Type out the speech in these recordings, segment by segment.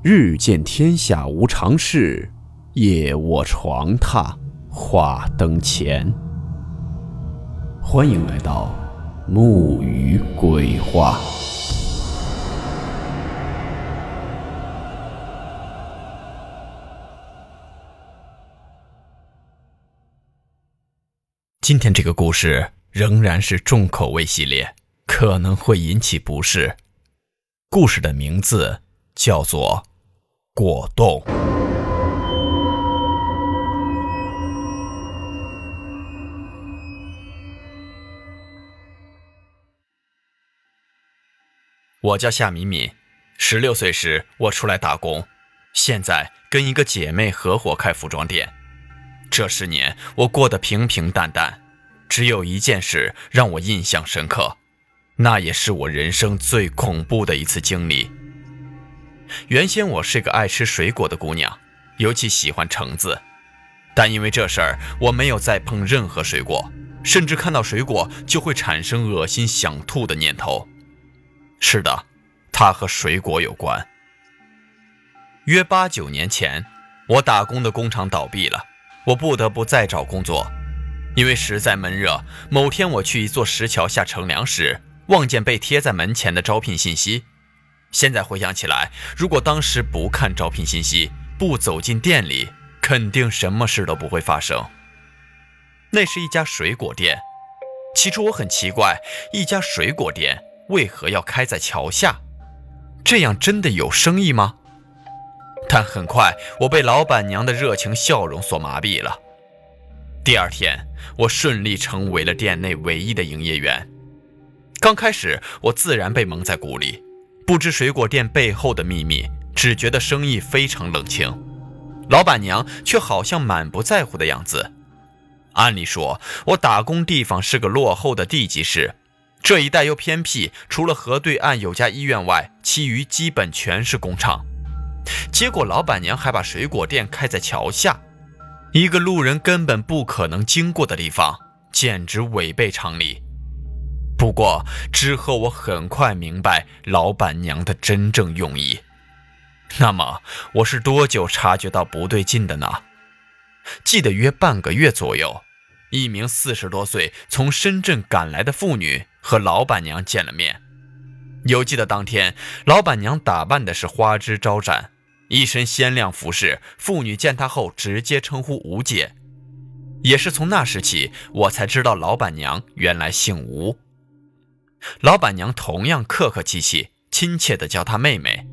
日见天下无常事，夜卧床榻话灯前。欢迎来到木鱼鬼话。今天这个故事仍然是重口味系列，可能会引起不适。故事的名字叫做《果冻》。我叫夏敏敏，十六岁时我出来打工，现在跟一个姐妹合伙开服装店。这十年我过得平平淡淡，只有一件事让我印象深刻。那也是我人生最恐怖的一次经历。原先我是个爱吃水果的姑娘，尤其喜欢橙子，但因为这事儿，我没有再碰任何水果，甚至看到水果就会产生恶心想吐的念头。是的，它和水果有关。约八九年前，我打工的工厂倒闭了，我不得不再找工作，因为实在闷热。某天我去一座石桥下乘凉时。望见被贴在门前的招聘信息，现在回想起来，如果当时不看招聘信息，不走进店里，肯定什么事都不会发生。那是一家水果店，起初我很奇怪，一家水果店为何要开在桥下？这样真的有生意吗？但很快我被老板娘的热情笑容所麻痹了。第二天，我顺利成为了店内唯一的营业员。刚开始，我自然被蒙在鼓里，不知水果店背后的秘密，只觉得生意非常冷清。老板娘却好像满不在乎的样子。按理说，我打工地方是个落后的地级市，这一带又偏僻，除了河对岸有家医院外，其余基本全是工厂。结果，老板娘还把水果店开在桥下，一个路人根本不可能经过的地方，简直违背常理。不过之后，我很快明白老板娘的真正用意。那么，我是多久察觉到不对劲的呢？记得约半个月左右，一名四十多岁从深圳赶来的妇女和老板娘见了面。犹记得当天，老板娘打扮的是花枝招展，一身鲜亮服饰。妇女见她后，直接称呼吴姐。也是从那时起，我才知道老板娘原来姓吴。老板娘同样客客气气，亲切地叫她妹妹。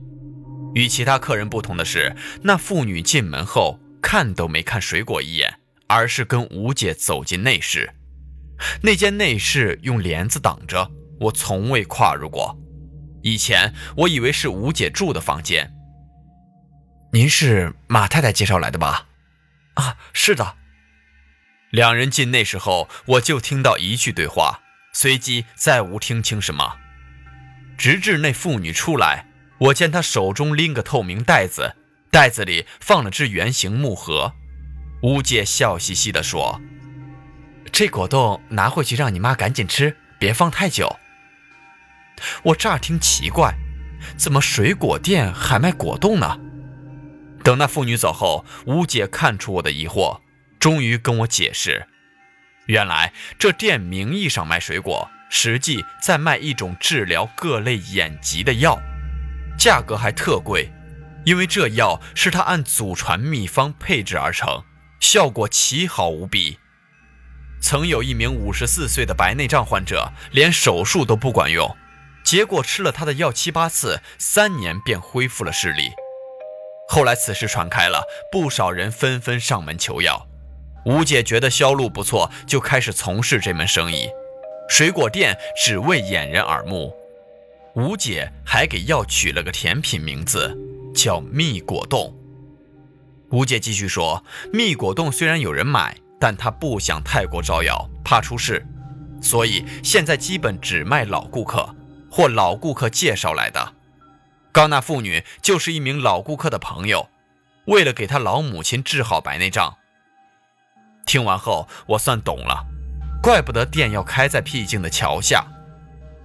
与其他客人不同的是，那妇女进门后看都没看水果一眼，而是跟吴姐走进内室。那间内室用帘子挡着，我从未跨入过。以前我以为是吴姐住的房间。您是马太太介绍来的吧？啊，是的。两人进内室后，我就听到一句对话。随即再无听清什么，直至那妇女出来，我见她手中拎个透明袋子，袋子里放了只圆形木盒。吴姐笑嘻嘻地说：“这果冻拿回去让你妈赶紧吃，别放太久。”我乍听奇怪，怎么水果店还卖果冻呢？等那妇女走后，吴姐看出我的疑惑，终于跟我解释。原来这店名义上卖水果，实际在卖一种治疗各类眼疾的药，价格还特贵，因为这药是他按祖传秘方配制而成，效果奇好无比。曾有一名五十四岁的白内障患者，连手术都不管用，结果吃了他的药七八次，三年便恢复了视力。后来此事传开了，不少人纷纷上门求药。吴姐觉得销路不错，就开始从事这门生意。水果店只为掩人耳目。吴姐还给药取了个甜品名字，叫蜜果冻。吴姐继续说，蜜果冻虽然有人买，但她不想太过招摇，怕出事，所以现在基本只卖老顾客或老顾客介绍来的。刚那妇女就是一名老顾客的朋友，为了给他老母亲治好白内障。听完后，我算懂了，怪不得店要开在僻静的桥下。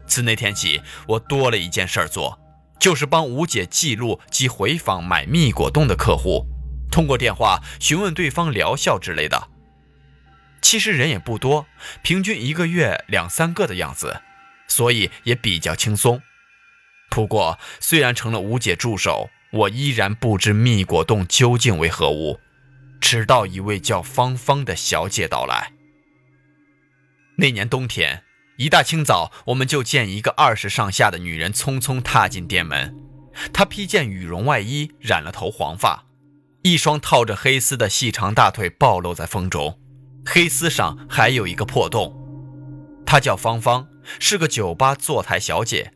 自那天起，我多了一件事做，就是帮吴姐记录及回访买蜜果冻的客户，通过电话询问对方疗效之类的。其实人也不多，平均一个月两三个的样子，所以也比较轻松。不过，虽然成了吴姐助手，我依然不知蜜果冻究竟为何物。直到一位叫芳芳的小姐到来。那年冬天，一大清早，我们就见一个二十上下的女人匆匆踏进店门。她披件羽绒外衣，染了头黄发，一双套着黑丝的细长大腿暴露在风中，黑丝上还有一个破洞。她叫芳芳，是个酒吧坐台小姐。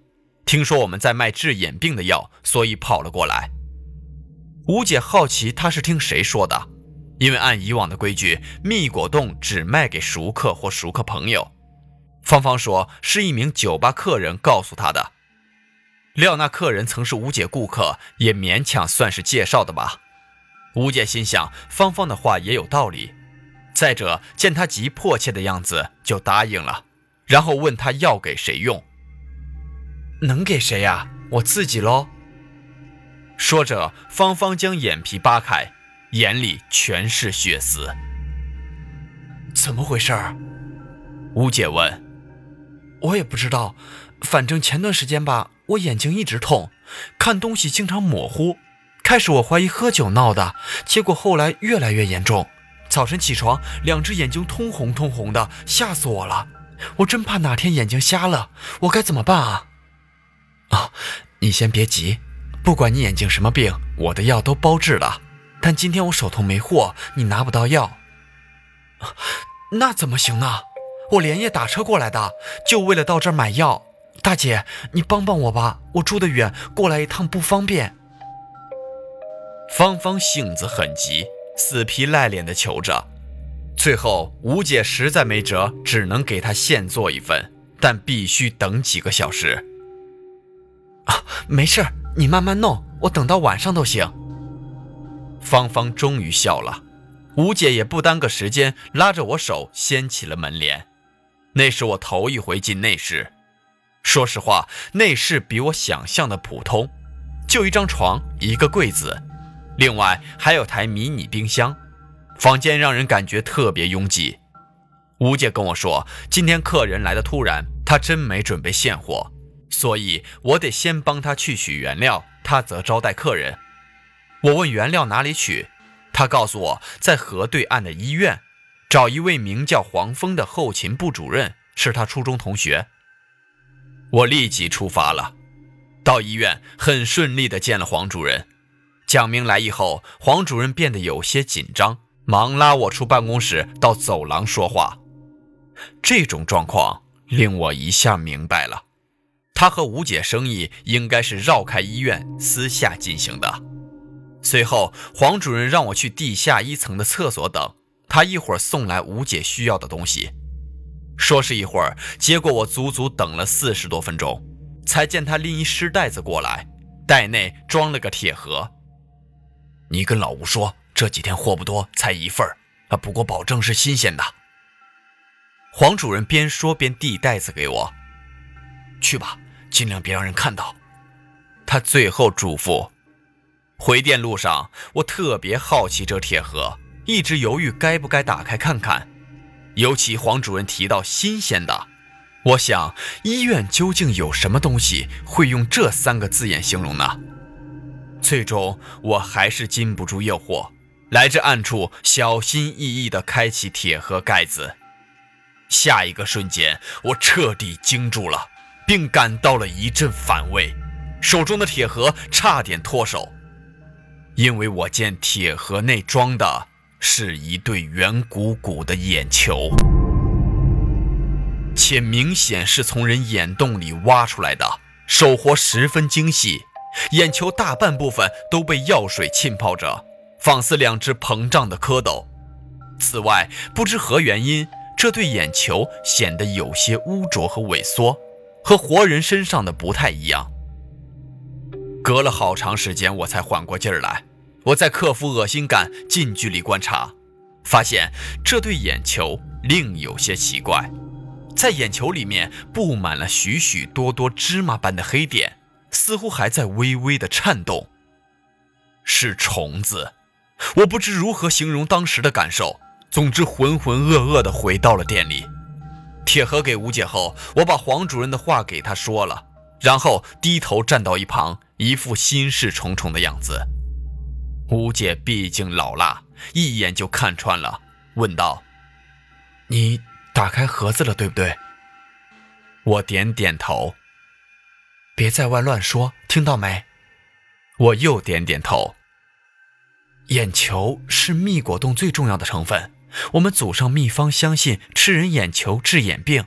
听说我们在卖治眼病的药，所以跑了过来。吴姐好奇她是听谁说的。因为按以往的规矩，蜜果冻只卖给熟客或熟客朋友。芳芳说是一名酒吧客人告诉她的。料那客人曾是吴姐顾客，也勉强算是介绍的吧。吴姐心想，芳芳的话也有道理。再者，见她急迫切的样子，就答应了。然后问她要给谁用。能给谁呀？我自己喽。说着，芳芳将眼皮扒开。眼里全是血丝，怎么回事？吴姐问。我也不知道，反正前段时间吧，我眼睛一直痛，看东西经常模糊。开始我怀疑喝酒闹的，结果后来越来越严重。早晨起床，两只眼睛通红通红的，吓死我了。我真怕哪天眼睛瞎了，我该怎么办啊？啊，你先别急，不管你眼睛什么病，我的药都包治了。但今天我手头没货，你拿不到药，那怎么行呢？我连夜打车过来的，就为了到这儿买药。大姐，你帮帮我吧，我住得远，过来一趟不方便。芳芳性子很急，死皮赖脸的求着。最后吴姐实在没辙，只能给她现做一份，但必须等几个小时。啊，没事你慢慢弄，我等到晚上都行。芳芳终于笑了，吴姐也不耽搁时间，拉着我手掀起了门帘。那是我头一回进内室，说实话，内室比我想象的普通，就一张床，一个柜子，另外还有台迷你冰箱。房间让人感觉特别拥挤。吴姐跟我说，今天客人来的突然，她真没准备现货，所以我得先帮她去取原料，她则招待客人。我问原料哪里取，他告诉我在河对岸的医院，找一位名叫黄峰的后勤部主任，是他初中同学。我立即出发了，到医院很顺利地见了黄主任。讲明来意后，黄主任变得有些紧张，忙拉我出办公室到走廊说话。这种状况令我一下明白了，他和吴姐生意应该是绕开医院私下进行的。随后，黄主任让我去地下一层的厕所等，他一会儿送来吴姐需要的东西。说是一会儿，结果我足足等了四十多分钟，才见他拎一湿袋子过来，袋内装了个铁盒。你跟老吴说，这几天货不多，才一份儿啊，不过保证是新鲜的。黄主任边说边递袋子给我，去吧，尽量别让人看到。他最后嘱咐。回电路上，我特别好奇这铁盒，一直犹豫该不该打开看看。尤其黄主任提到新鲜的，我想医院究竟有什么东西会用这三个字眼形容呢？最终我还是禁不住诱惑，来至暗处，小心翼翼地开启铁盒盖子。下一个瞬间，我彻底惊住了，并感到了一阵反胃，手中的铁盒差点脱手。因为我见铁盒内装的是一对圆鼓鼓的眼球，且明显是从人眼洞里挖出来的，手活十分精细。眼球大半部分都被药水浸泡着，仿似两只膨胀的蝌蚪。此外，不知何原因，这对眼球显得有些污浊和萎缩，和活人身上的不太一样。隔了好长时间，我才缓过劲儿来。我在克服恶心感，近距离观察，发现这对眼球另有些奇怪。在眼球里面布满了许许多多芝麻般的黑点，似乎还在微微的颤动。是虫子，我不知如何形容当时的感受。总之，浑浑噩噩的回到了店里。铁盒给吴姐后，我把黄主任的话给她说了，然后低头站到一旁，一副心事重重的样子。吴姐毕竟老辣，一眼就看穿了，问道：“你打开盒子了，对不对？”我点点头。别在外乱说，听到没？我又点点头。眼球是蜜果冻最重要的成分。我们祖上秘方相信吃人眼球治眼病，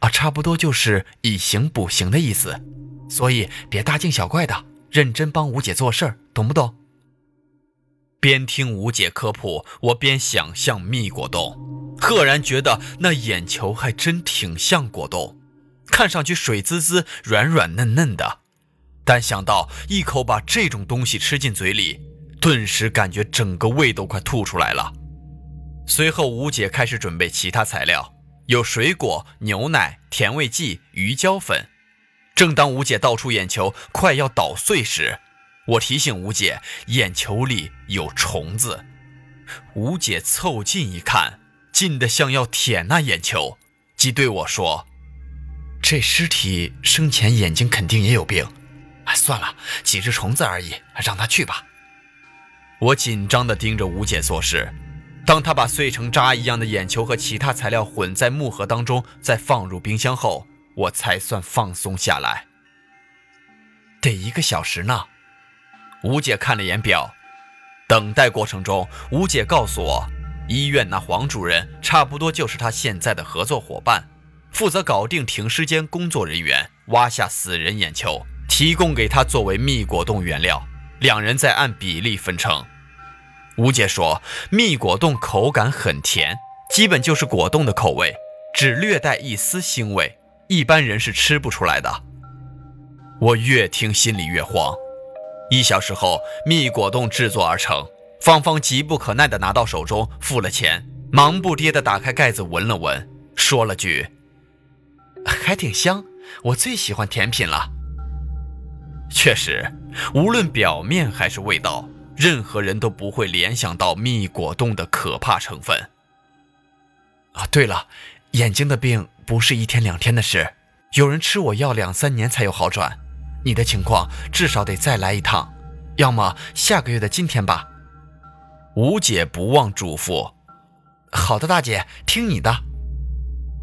啊，差不多就是以形补形的意思。所以别大惊小怪的，认真帮吴姐做事儿，懂不懂？边听吴姐科普，我边想象蜜果冻，赫然觉得那眼球还真挺像果冻，看上去水滋滋、软软嫩嫩的。但想到一口把这种东西吃进嘴里，顿时感觉整个胃都快吐出来了。随后，吴姐开始准备其他材料，有水果、牛奶、甜味剂、鱼胶粉。正当吴姐倒出眼球，快要捣碎时，我提醒吴姐，眼球里有虫子。吴姐凑近一看，近得像要舔那眼球，即对我说：“这尸体生前眼睛肯定也有病。”哎，算了，几只虫子而已，让他去吧。我紧张地盯着吴姐做事。当他把碎成渣一样的眼球和其他材料混在木盒当中，再放入冰箱后，我才算放松下来。得一个小时呢。吴姐看了眼表，等待过程中，吴姐告诉我，医院那黄主任差不多就是他现在的合作伙伴，负责搞定停尸间工作人员，挖下死人眼球，提供给他作为蜜果冻原料，两人再按比例分成。吴姐说：“蜜果冻口感很甜，基本就是果冻的口味，只略带一丝腥味，一般人是吃不出来的。”我越听心里越慌。一小时后，蜜果冻制作而成，芳芳急不可耐地拿到手中，付了钱，忙不迭地打开盖子闻了闻，说了句：“还挺香，我最喜欢甜品了。”确实，无论表面还是味道。任何人都不会联想到蜜果冻的可怕成分。啊，对了，眼睛的病不是一天两天的事，有人吃我药两三年才有好转。你的情况至少得再来一趟，要么下个月的今天吧。吴姐不忘嘱咐：“好的，大姐，听你的。”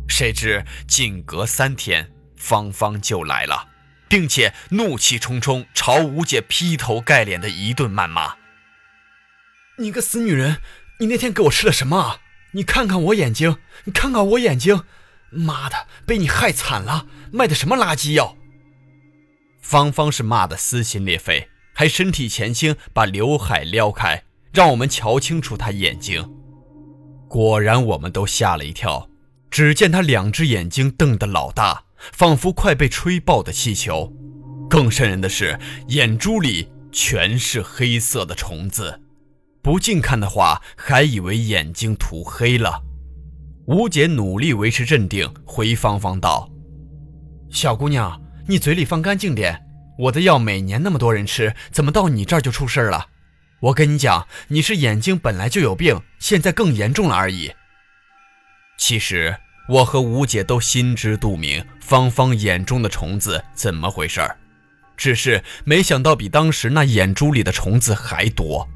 谁知仅隔三天，芳芳就来了，并且怒气冲冲朝吴姐劈头盖脸的一顿谩骂。你个死女人！你那天给我吃了什么？啊你看看我眼睛，你看看我眼睛，妈的，被你害惨了！卖的什么垃圾药？芳芳是骂得撕心裂肺，还身体前倾，把刘海撩开，让我们瞧清楚她眼睛。果然，我们都吓了一跳。只见她两只眼睛瞪得老大，仿佛快被吹爆的气球。更瘆人的是，眼珠里全是黑色的虫子。不近看的话，还以为眼睛涂黑了。吴姐努力维持镇定，回芳芳道：“小姑娘，你嘴里放干净点。我的药每年那么多人吃，怎么到你这儿就出事了？我跟你讲，你是眼睛本来就有病，现在更严重了而已。”其实我和吴姐都心知肚明，芳芳眼中的虫子怎么回事儿，只是没想到比当时那眼珠里的虫子还多。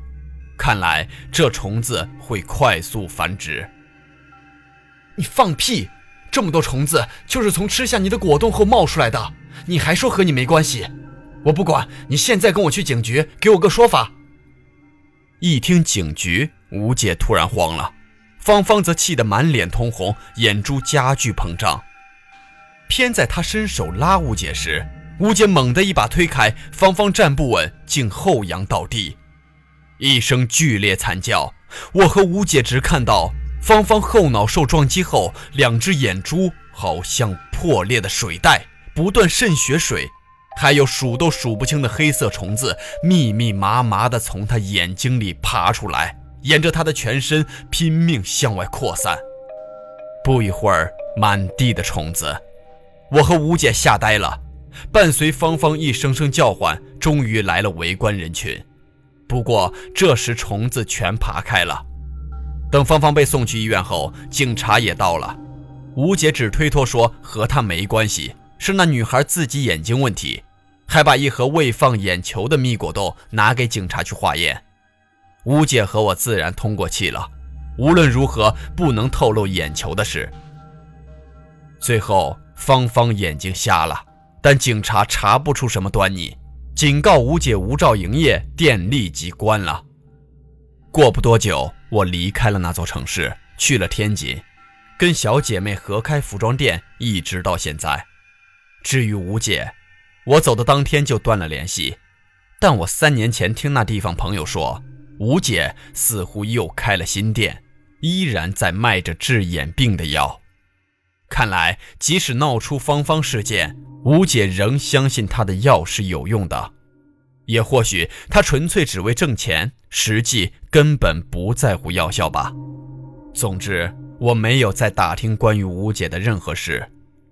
看来这虫子会快速繁殖。你放屁！这么多虫子就是从吃下你的果冻后冒出来的，你还说和你没关系？我不管，你现在跟我去警局，给我个说法。一听警局，吴姐突然慌了，芳芳则气得满脸通红，眼珠加剧膨胀。偏在她伸手拉吴姐时，吴姐猛地一把推开，芳芳站不稳，竟后仰倒地。一声剧烈惨叫，我和吴姐只看到芳芳后脑受撞击后，两只眼珠好像破裂的水袋，不断渗血水，还有数都数不清的黑色虫子密密麻麻地从她眼睛里爬出来，沿着她的全身拼命向外扩散。不一会儿，满地的虫子，我和吴姐吓呆了。伴随芳芳一声声叫唤，终于来了围观人群。不过这时虫子全爬开了。等芳芳被送去医院后，警察也到了。吴姐只推脱说和她没关系，是那女孩自己眼睛问题，还把一盒未放眼球的蜜果冻拿给警察去化验。吴姐和我自然通过气了，无论如何不能透露眼球的事。最后，芳芳眼睛瞎了，但警察查不出什么端倪，警告吴姐无照营业，店立即关了。过不多久，我离开了那座城市，去了天津。跟小姐妹合开服装店，一直到现在。至于吴姐，我走的当天就断了联系。但我三年前听那地方朋友说，吴姐似乎又开了新店，依然在卖着治眼病的药。看来，即使闹出芳芳事件，吴姐仍相信她的药是有用的。也或许她纯粹只为挣钱，实际根本不在乎药效吧。总之。我没有再打听关于吴姐的任何事，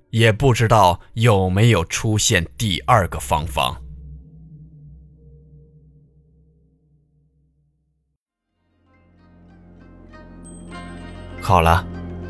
也不知道有没有出现第二个芳芳。好了，